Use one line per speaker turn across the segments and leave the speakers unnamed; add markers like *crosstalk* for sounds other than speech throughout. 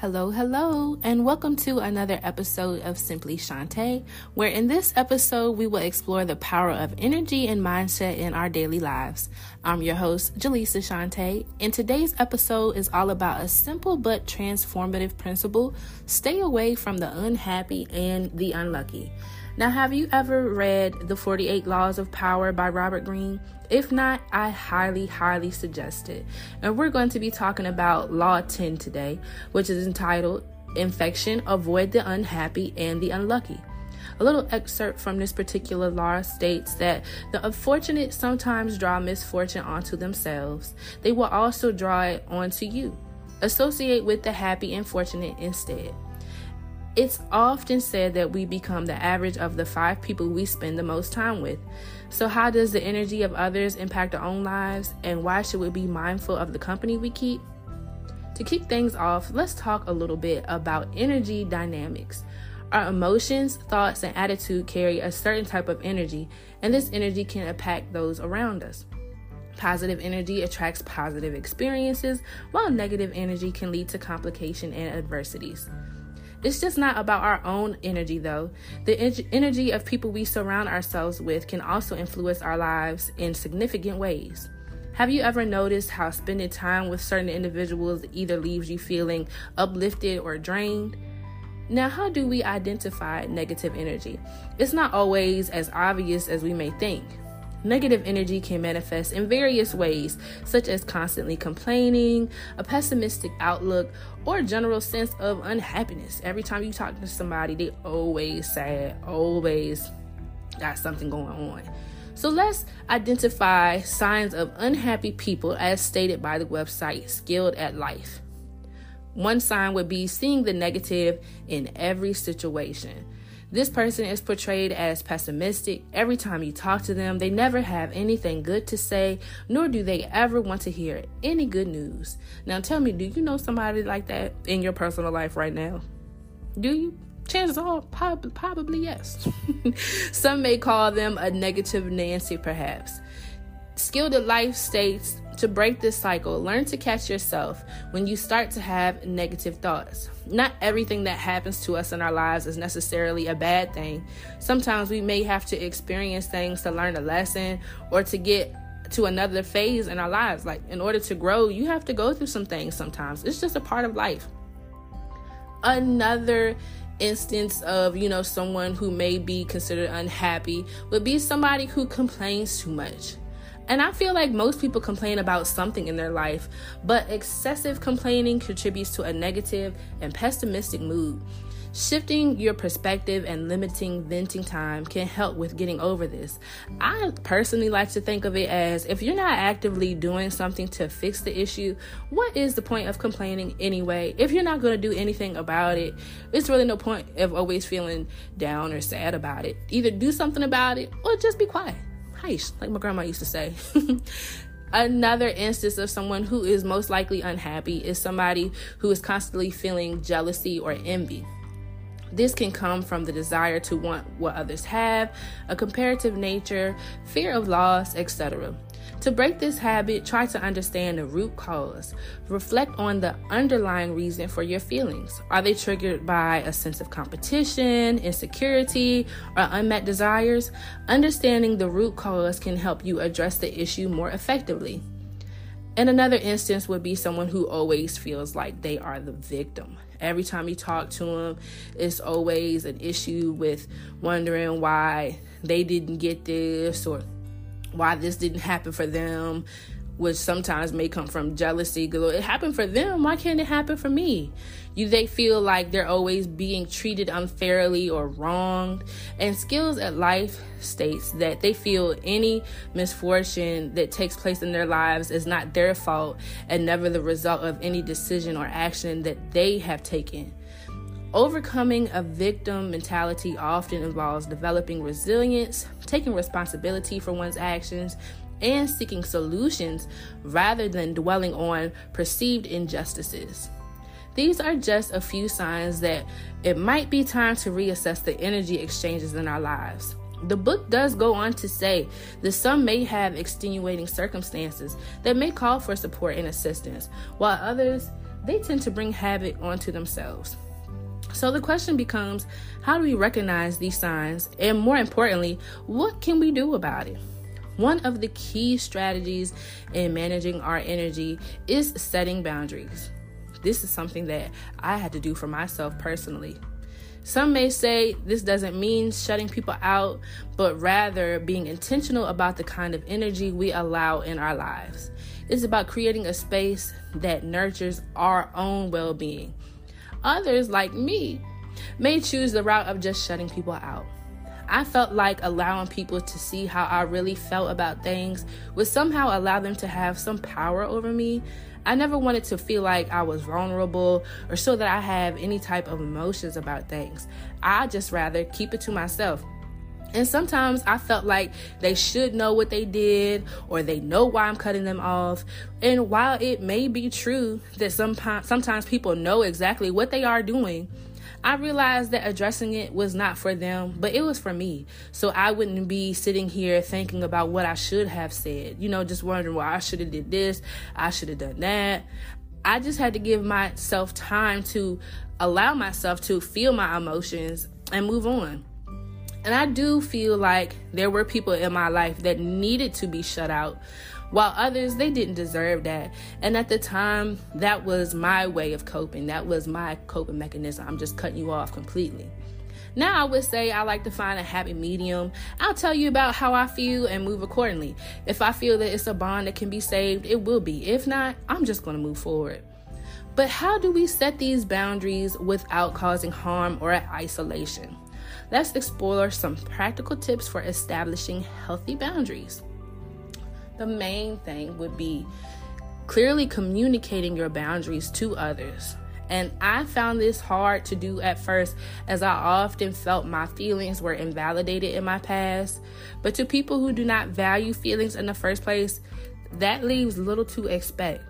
Hello, hello, and welcome to another episode of Simply Shaunte', where in this episode we will explore the power of energy and mindset in our daily lives. I'm your host, Jalisa Shaunte', and today's episode is all about a simple but transformative principle stay away from the unhappy and the unlucky. Now, have you ever read The 48 Laws of Power by Robert Greene? If not, I highly, highly suggest it. And we're going to be talking about Law 10 today, which is entitled Infection Avoid the Unhappy and the Unlucky. A little excerpt from this particular law states that the unfortunate sometimes draw misfortune onto themselves. They will also draw it onto you. Associate with the happy and fortunate instead. It's often said that we become the average of the five people we spend the most time with. So, how does the energy of others impact our own lives, and why should we be mindful of the company we keep? To kick things off, let's talk a little bit about energy dynamics. Our emotions, thoughts, and attitude carry a certain type of energy, and this energy can impact those around us. Positive energy attracts positive experiences, while negative energy can lead to complication and adversities. It's just not about our own energy, though. The en- energy of people we surround ourselves with can also influence our lives in significant ways. Have you ever noticed how spending time with certain individuals either leaves you feeling uplifted or drained? Now, how do we identify negative energy? It's not always as obvious as we may think. Negative energy can manifest in various ways, such as constantly complaining, a pessimistic outlook, or a general sense of unhappiness. Every time you talk to somebody, they always sad, always got something going on. So let's identify signs of unhappy people as stated by the website Skilled at Life. One sign would be seeing the negative in every situation. This person is portrayed as pessimistic. Every time you talk to them, they never have anything good to say, nor do they ever want to hear any good news. Now, tell me, do you know somebody like that in your personal life right now? Do you? Chances are, probably yes. *laughs* Some may call them a negative Nancy, perhaps. Skilled at Life states to break this cycle, learn to catch yourself when you start to have negative thoughts. Not everything that happens to us in our lives is necessarily a bad thing. Sometimes we may have to experience things to learn a lesson or to get to another phase in our lives. Like, in order to grow, you have to go through some things sometimes. It's just a part of life. Another instance of you know someone who may be considered unhappy would be somebody who complains too much and I feel like most people complain about something in their life, but excessive complaining contributes to a negative and pessimistic mood. Shifting your perspective and limiting venting time can help with getting over this. I personally like to think of it as if you're not actively doing something to fix the issue, what is the point of complaining anyway? If you're not going to do anything about it, it's really no point of always feeling down or sad about it. Either do something about it or just be quiet heish, like my grandma used to say. *laughs* Another instance of someone who is most likely unhappy is somebody who is constantly feeling jealousy or envy. This can come from the desire to want what others have, a comparative nature, fear of loss, etc. To break this habit, try to understand the root cause. Reflect on the underlying reason for your feelings. Are they triggered by a sense of competition, insecurity, or unmet desires? Understanding the root cause can help you address the issue more effectively. And another instance would be someone who always feels like they are the victim. Every time you talk to them, it's always an issue with wondering why they didn't get this or why this didn't happen for them, which sometimes may come from jealousy. It happened for them. Why can't it happen for me? You they feel like they're always being treated unfairly or wronged. And Skilled at Life states that they feel any misfortune that takes place in their lives is not their fault and never the result of any decision or action that they have taken. Overcoming a victim mentality often involves developing resilience, taking responsibility for one's actions, and seeking solutions rather than dwelling on perceived injustices. These are just a few signs that it might be time to reassess the energy exchanges in our lives. The book does go on to say that some may have extenuating circumstances that may call for support and assistance, while others they tend to bring havoc onto themselves. So the question becomes how do we recognize these signs? And more importantly, what can we do about it? One of the key strategies in managing our energy is setting boundaries. This is something that I had to do for myself personally. Some may say this doesn't mean shutting people out, but rather being intentional about the kind of energy we allow in our lives. It's about creating a space that nurtures our own well being. Others, like me, may choose the route of just shutting people out. I felt like allowing people to see how I really felt about things would somehow allow them to have some power over me. I never wanted to feel like I was vulnerable or so that I have any type of emotions about things. I just rather keep it to myself. And sometimes I felt like they should know what they did or they know why I'm cutting them off. And while it may be true that sometimes sometimes people know exactly what they are doing, I realized that addressing it was not for them, but it was for me. So I wouldn't be sitting here thinking about what I should have said. You know, just wondering, well, I should have did this, I should have done that. I just had to give myself time to allow myself to feel my emotions and move on. And I do feel like there were people in my life that needed to be shut out, while others, they didn't deserve that. And at the time, that was my way of coping. That was my coping mechanism. I'm just cutting you off completely. Now, I would say I like to find a happy medium. I'll tell you about how I feel and move accordingly. If I feel that it's a bond that can be saved, it will be. If not, I'm just going to move forward. But how do we set these boundaries without causing harm or isolation? Let's explore some practical tips for establishing healthy boundaries. The main thing would be clearly communicating your boundaries to others. And I found this hard to do at first as I often felt my feelings were invalidated in my past. But to people who do not value feelings in the first place, that leaves little to expect.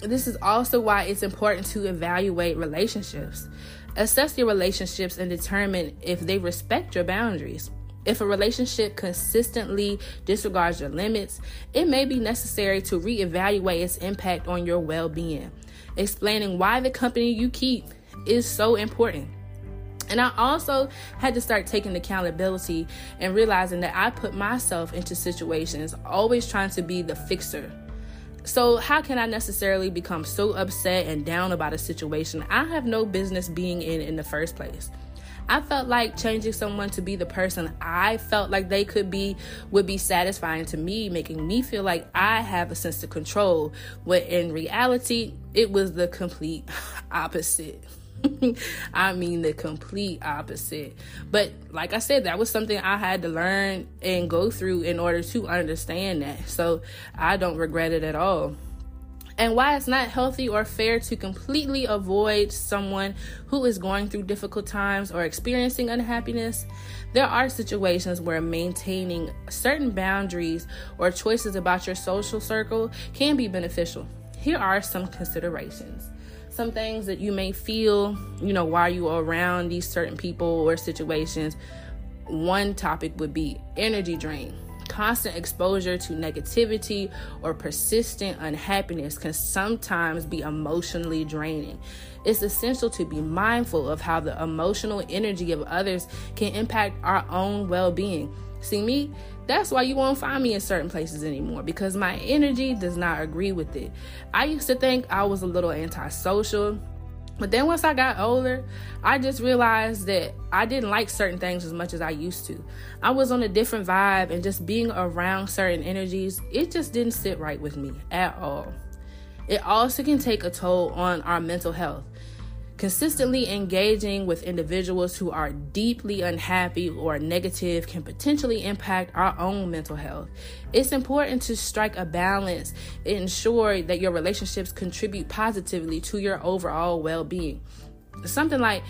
This is also why it's important to evaluate relationships. Assess your relationships and determine if they respect your boundaries. If a relationship consistently disregards your limits, it may be necessary to reevaluate its impact on your well being. Explaining why the company you keep is so important. And I also had to start taking accountability and realizing that I put myself into situations always trying to be the fixer so, how can I necessarily become so upset and down about a situation I have no business being in in the first place? I felt like changing someone to be the person I felt like they could be would be satisfying to me, making me feel like I have a sense of control. When in reality, it was the complete opposite. *laughs* I mean, the complete opposite. But like I said, that was something I had to learn and go through in order to understand that. So I don't regret it at all. And why it's not healthy or fair to completely avoid someone who is going through difficult times or experiencing unhappiness. There are situations where maintaining certain boundaries or choices about your social circle can be beneficial. Here are some considerations some things that you may feel, you know, while you are around these certain people or situations. One topic would be energy drain. Constant exposure to negativity or persistent unhappiness can sometimes be emotionally draining. It's essential to be mindful of how the emotional energy of others can impact our own well being. See, me, that's why you won't find me in certain places anymore because my energy does not agree with it. I used to think I was a little antisocial. But then once I got older, I just realized that I didn't like certain things as much as I used to. I was on a different vibe, and just being around certain energies, it just didn't sit right with me at all. It also can take a toll on our mental health. Consistently engaging with individuals who are deeply unhappy or negative can potentially impact our own mental health. It's important to strike a balance ensure that your relationships contribute positively to your overall well being. Something like,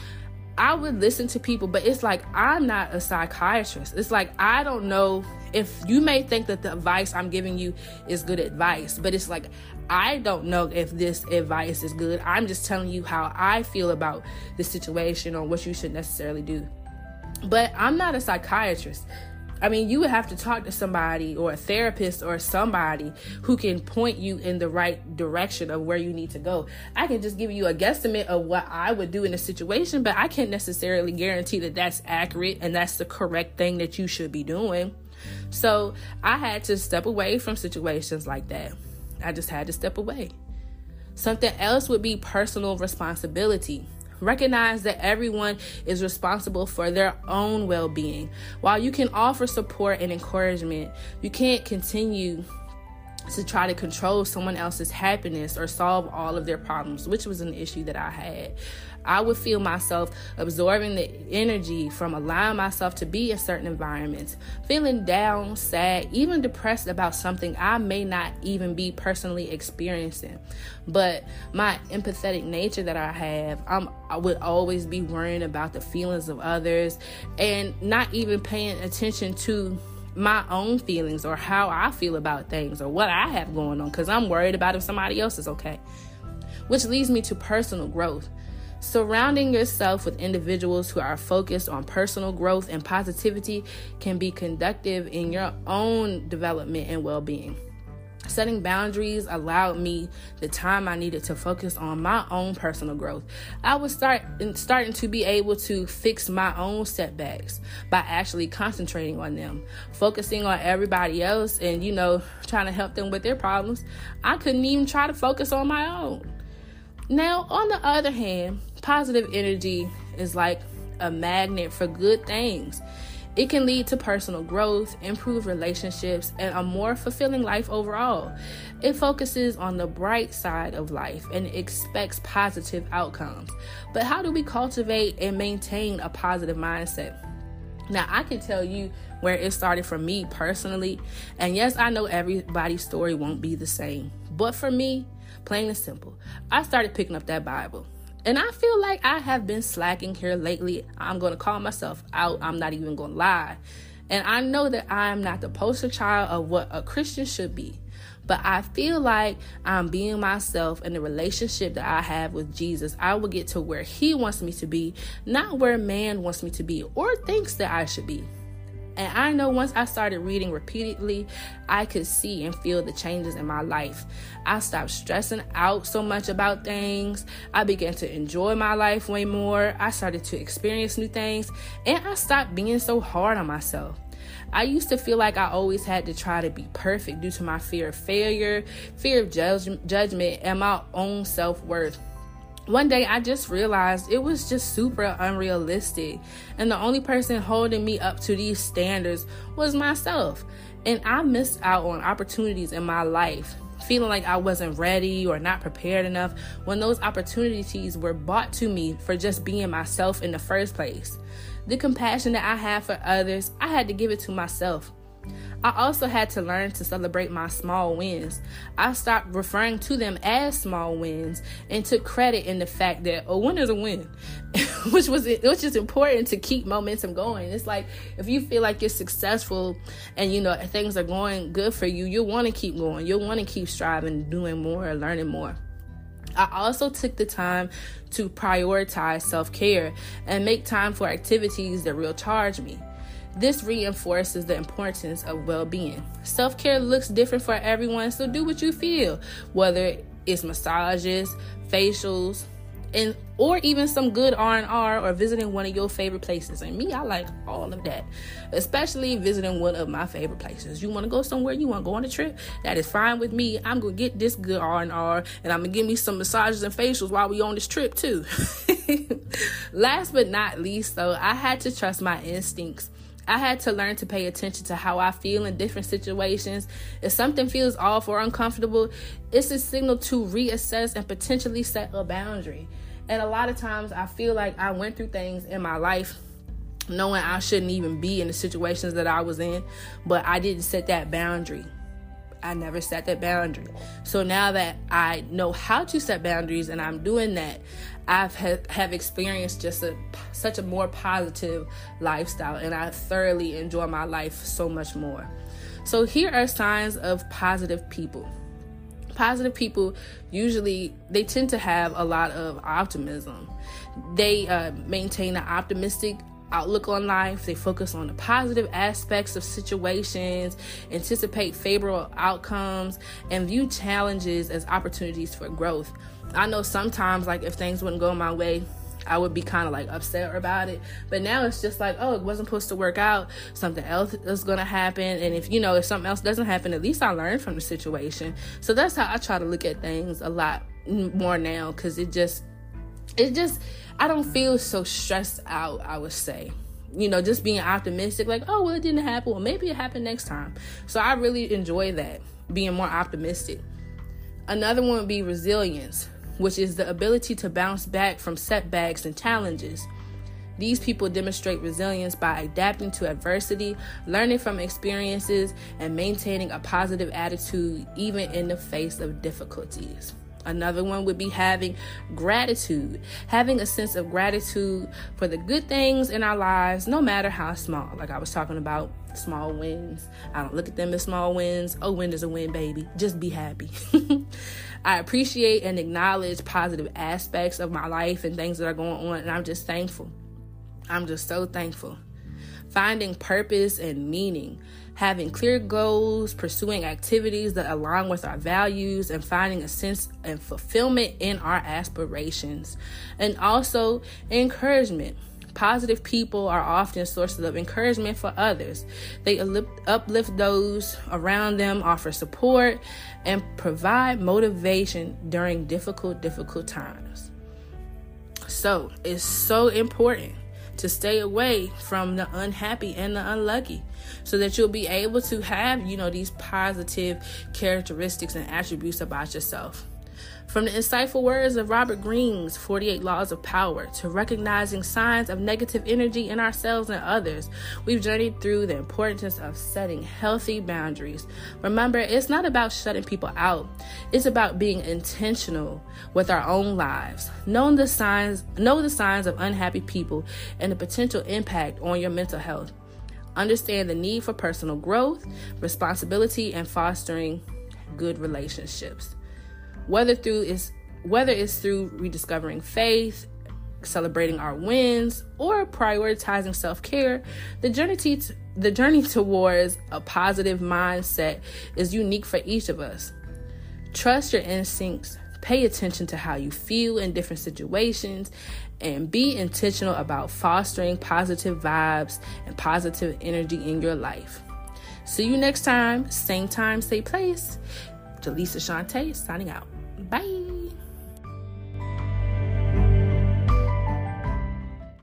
I would listen to people, but it's like I'm not a psychiatrist. It's like I don't know if you may think that the advice I'm giving you is good advice, but it's like I don't know if this advice is good. I'm just telling you how I feel about the situation or what you should necessarily do. But I'm not a psychiatrist. I mean, you would have to talk to somebody or a therapist or somebody who can point you in the right direction of where you need to go. I can just give you a guesstimate of what I would do in a situation, but I can't necessarily guarantee that that's accurate and that's the correct thing that you should be doing. So I had to step away from situations like that. I just had to step away. Something else would be personal responsibility. Recognize that everyone is responsible for their own well being. While you can offer support and encouragement, you can't continue to try to control someone else's happiness or solve all of their problems, which was an issue that I had. I would feel myself absorbing the energy from allowing myself to be in certain environments, feeling down, sad, even depressed about something I may not even be personally experiencing. But my empathetic nature that I have, I'm, I would always be worrying about the feelings of others and not even paying attention to my own feelings or how I feel about things or what I have going on because I'm worried about if somebody else is okay. Which leads me to personal growth. Surrounding yourself with individuals who are focused on personal growth and positivity can be conductive in your own development and well being. Setting boundaries allowed me the time I needed to focus on my own personal growth. I was start starting to be able to fix my own setbacks by actually concentrating on them, focusing on everybody else and you know, trying to help them with their problems. I couldn't even try to focus on my own. Now, on the other hand, positive energy is like a magnet for good things. It can lead to personal growth, improved relationships, and a more fulfilling life overall. It focuses on the bright side of life and expects positive outcomes. But how do we cultivate and maintain a positive mindset? Now, I can tell you where it started for me personally. And yes, I know everybody's story won't be the same. But for me, plain and simple, I started picking up that Bible. And I feel like I have been slacking here lately. I'm going to call myself out. I'm not even going to lie. And I know that I am not the poster child of what a Christian should be. But I feel like I'm being myself in the relationship that I have with Jesus. I will get to where He wants me to be, not where man wants me to be or thinks that I should be. And I know once I started reading repeatedly, I could see and feel the changes in my life. I stopped stressing out so much about things. I began to enjoy my life way more. I started to experience new things. And I stopped being so hard on myself. I used to feel like I always had to try to be perfect due to my fear of failure, fear of judge- judgment, and my own self worth one day I just realized it was just super unrealistic. And the only person holding me up to these standards was myself. And I missed out on opportunities in my life, feeling like I wasn't ready or not prepared enough when those opportunities were brought to me for just being myself in the first place. The compassion that I have for others, I had to give it to myself. I also had to learn to celebrate my small wins. I stopped referring to them as small wins and took credit in the fact that a win is a win, *laughs* which was which is important to keep momentum going. It's like if you feel like you're successful and you know things are going good for you, you'll want to keep going. You'll want to keep striving, doing more, learning more. I also took the time to prioritize self care and make time for activities that recharge me. This reinforces the importance of well being. Self care looks different for everyone, so do what you feel, whether it's massages, facials, and or even some good R&R or visiting one of your favorite places. And me, I like all of that. Especially visiting one of my favorite places. You want to go somewhere, you want to go on a trip, that is fine with me. I'm going to get this good R&R and I'm going to give me some massages and facials while we on this trip too. *laughs* Last but not least, though, I had to trust my instincts I had to learn to pay attention to how I feel in different situations. If something feels off or uncomfortable, it's a signal to reassess and potentially set a boundary. And a lot of times I feel like I went through things in my life knowing I shouldn't even be in the situations that I was in, but I didn't set that boundary. I never set that boundary. So now that I know how to set boundaries and I'm doing that, I've ha- have experienced just a such a more positive lifestyle and I thoroughly enjoy my life so much more. So here are signs of positive people. Positive people usually they tend to have a lot of optimism. They uh, maintain an optimistic outlook on life. They focus on the positive aspects of situations, anticipate favorable outcomes, and view challenges as opportunities for growth. I know sometimes, like, if things wouldn't go my way, I would be kind of like upset about it. But now it's just like, oh, it wasn't supposed to work out. Something else is going to happen. And if, you know, if something else doesn't happen, at least I learned from the situation. So that's how I try to look at things a lot more now because it just, it just, I don't feel so stressed out, I would say. You know, just being optimistic, like, oh, well, it didn't happen. Well, maybe it happened next time. So I really enjoy that, being more optimistic. Another one would be resilience, which is the ability to bounce back from setbacks and challenges. These people demonstrate resilience by adapting to adversity, learning from experiences, and maintaining a positive attitude even in the face of difficulties. Another one would be having gratitude, having a sense of gratitude for the good things in our lives, no matter how small. Like I was talking about small wins. I don't look at them as small wins. Oh, win is a win, baby. Just be happy. *laughs* I appreciate and acknowledge positive aspects of my life and things that are going on, and I'm just thankful. I'm just so thankful. Finding purpose and meaning having clear goals, pursuing activities that align with our values, and finding a sense and fulfillment in our aspirations. And also encouragement. Positive people are often sources of encouragement for others. They uplift those around them, offer support, and provide motivation during difficult, difficult times. So it's so important to stay away from the unhappy and the unlucky so that you'll be able to have, you know, these positive characteristics and attributes about yourself. From the insightful words of Robert Greene's 48 Laws of Power to recognizing signs of negative energy in ourselves and others, we've journeyed through the importance of setting healthy boundaries. Remember, it's not about shutting people out, it's about being intentional with our own lives. Know the signs, know the signs of unhappy people and the potential impact on your mental health. Understand the need for personal growth, responsibility, and fostering good relationships. Whether through is whether it's through rediscovering faith, celebrating our wins, or prioritizing self-care, the journey to, the journey towards a positive mindset is unique for each of us. Trust your instincts, pay attention to how you feel in different situations, and be intentional about fostering positive vibes and positive energy in your life. See you next time, same time, same place. Jalisa Shaunte' signing out. Bye.